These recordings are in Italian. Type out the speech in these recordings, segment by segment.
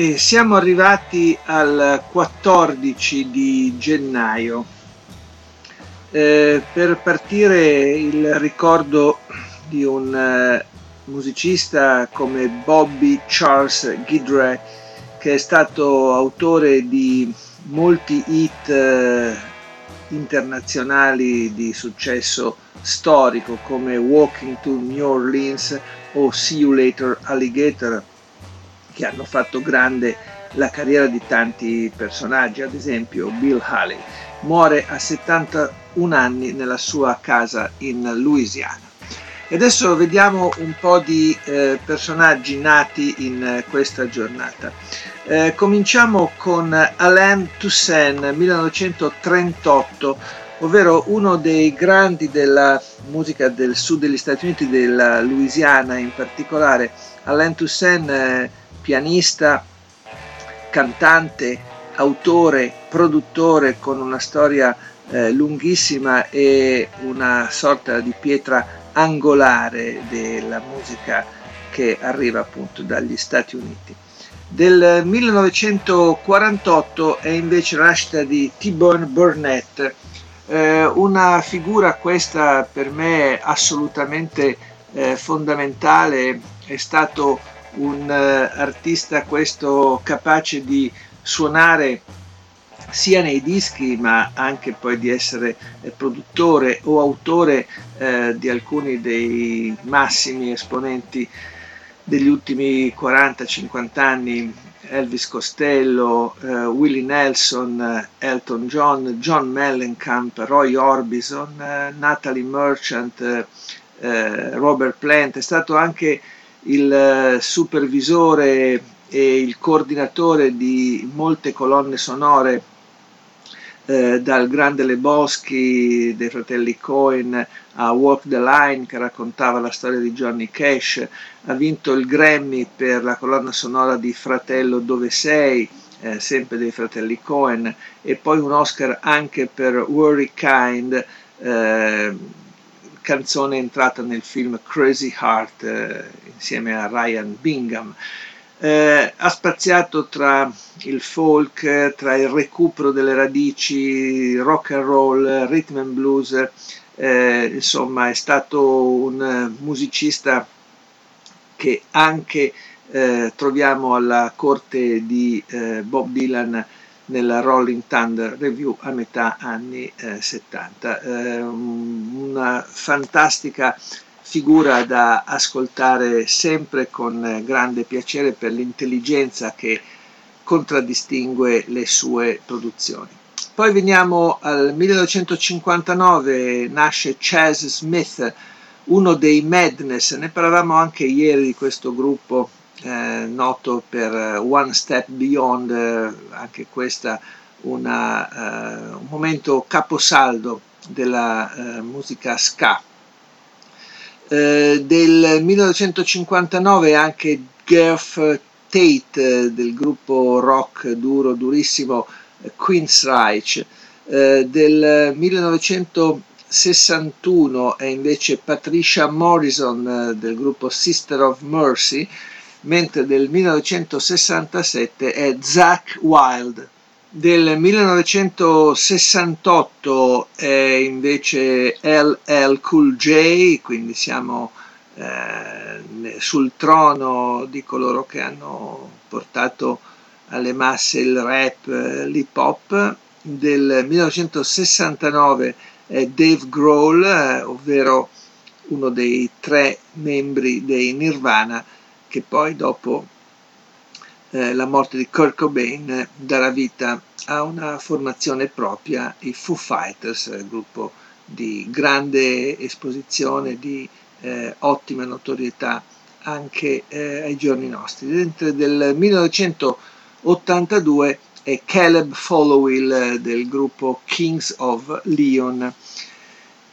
E siamo arrivati al 14 di gennaio. Eh, per partire il ricordo di un eh, musicista come Bobby Charles Guidry, che è stato autore di molti hit eh, internazionali di successo storico come Walking to New Orleans o See You Later Alligator che hanno fatto grande la carriera di tanti personaggi, ad esempio Bill Haley. Muore a 71 anni nella sua casa in Louisiana. E adesso vediamo un po' di eh, personaggi nati in eh, questa giornata. Eh, cominciamo con Alain Toussaint, 1938, ovvero uno dei grandi della musica del sud degli Stati Uniti, della Louisiana in particolare. Alain Toussaint eh, pianista, cantante, autore, produttore con una storia eh, lunghissima e una sorta di pietra angolare della musica che arriva appunto dagli Stati Uniti. Del 1948 è invece la nascita di T-Bone Burnett, eh, una figura questa per me assolutamente eh, fondamentale, è stato un uh, artista questo capace di suonare sia nei dischi ma anche poi di essere eh, produttore o autore eh, di alcuni dei massimi esponenti degli ultimi 40-50 anni. Elvis Costello, eh, Willie Nelson, Elton John, John Mellencamp, Roy Orbison, eh, Natalie Merchant, eh, Robert Plant, è stato anche il eh, supervisore e il coordinatore di molte colonne sonore eh, dal Grande Le Boschi dei fratelli Cohen a Walk the Line che raccontava la storia di Johnny Cash, ha vinto il Grammy per la colonna sonora di Fratello Dove Sei, eh, sempre dei fratelli Cohen, e poi un Oscar anche per Worry Kind. Eh, canzone entrata nel film Crazy Heart eh, insieme a Ryan Bingham. Eh, ha spaziato tra il folk, tra il recupero delle radici, rock and roll, rhythm and blues, eh, insomma è stato un musicista che anche eh, troviamo alla corte di eh, Bob Dylan nella Rolling Thunder Review a metà anni eh, 70. Eh, una fantastica figura da ascoltare sempre con grande piacere per l'intelligenza che contraddistingue le sue produzioni. Poi veniamo al 1959, nasce Chaz Smith, uno dei Madness, ne parlavamo anche ieri di questo gruppo eh, noto per eh, One Step Beyond, eh, anche questa una, eh, un momento caposaldo della eh, musica ska. del 1959 anche Geoff Tate del gruppo rock duro, durissimo Queensryche. del 1961 è invece Patricia Morrison del gruppo Sister of Mercy mentre del 1967 è Zach Wild. Del 1968 è invece LL Cool J, quindi siamo eh, sul trono di coloro che hanno portato alle masse il rap, l'hip hop. Del 1969 è Dave Grohl, eh, ovvero uno dei tre membri dei Nirvana che poi dopo eh, la morte di Kurt Cobain darà vita a una formazione propria, i Foo Fighters, gruppo di grande esposizione, di eh, ottima notorietà anche eh, ai giorni nostri. Dentro del 1982 è Caleb Followill eh, del gruppo Kings of Leon.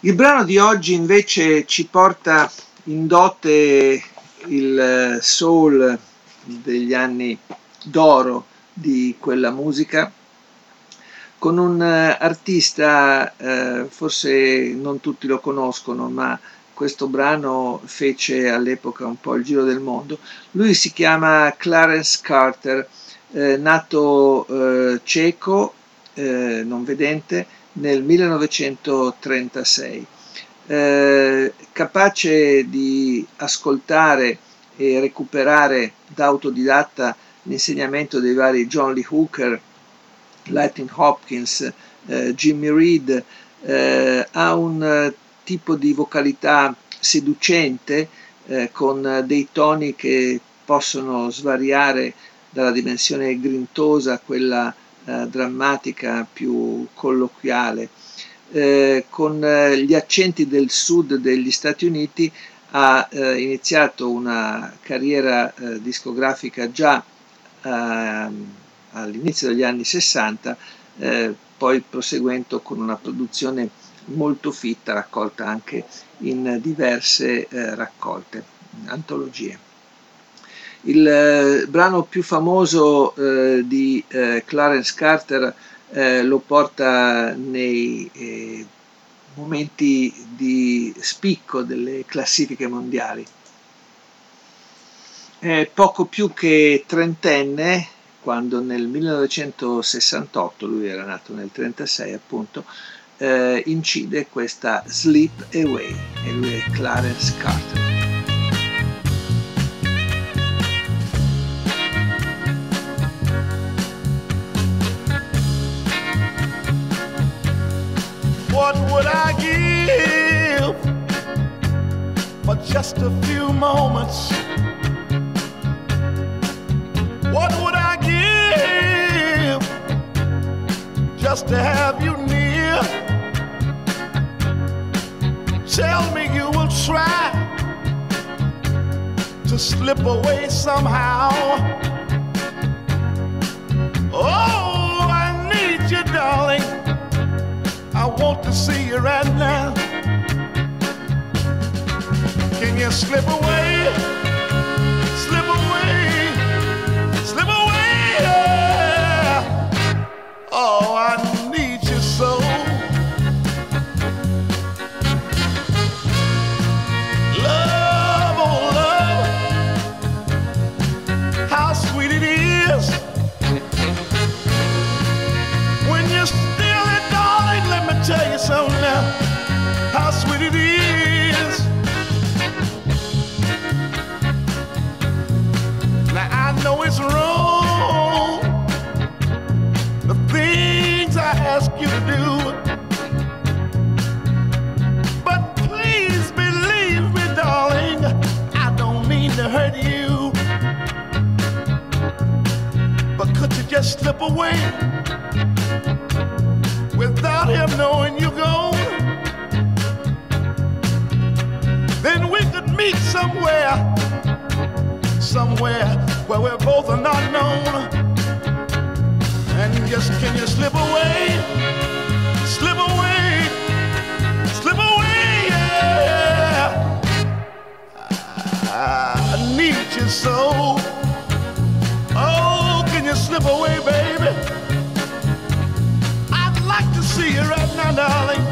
Il brano di oggi invece ci porta in dote il eh, soul degli anni d'oro di quella musica con un eh, artista, eh, forse non tutti lo conoscono, ma questo brano fece all'epoca un po' il giro del mondo. Lui si chiama Clarence Carter, eh, nato eh, cieco, eh, non vedente, nel 1936. Eh, capace di ascoltare e recuperare da autodidatta l'insegnamento dei vari John Lee Hooker, Lightning Hopkins, eh, Jimmy Reed, eh, ha un eh, tipo di vocalità seducente eh, con dei toni che possono svariare dalla dimensione grintosa a quella eh, drammatica più colloquiale. Eh, con gli accenti del sud degli Stati Uniti ha iniziato una carriera discografica già ehm, all'inizio degli anni 60, eh, poi proseguendo con una produzione molto fitta, raccolta anche in diverse eh, raccolte, antologie. Il eh, brano più famoso eh, di eh, Clarence Carter eh, lo porta nei momenti di spicco delle classifiche mondiali. È poco più che trentenne, quando nel 1968, lui era nato nel 1936 appunto, eh, incide questa Sleep Away e lui è Clarence Carter. What would I give for just a few moments? What would I give just to have you near. Tell me you will try to slip away somehow. Oh, see you right now. Can you slip away? Know it's wrong. The things I ask you to do. But please believe me, darling, I don't mean to hurt you. But could you just slip away without him knowing you're gone? Then we could meet somewhere, somewhere where we're both are not known. And just can you slip away? Slip away, slip away, yeah. I need you so. Oh, can you slip away, baby? I'd like to see you right now, darling.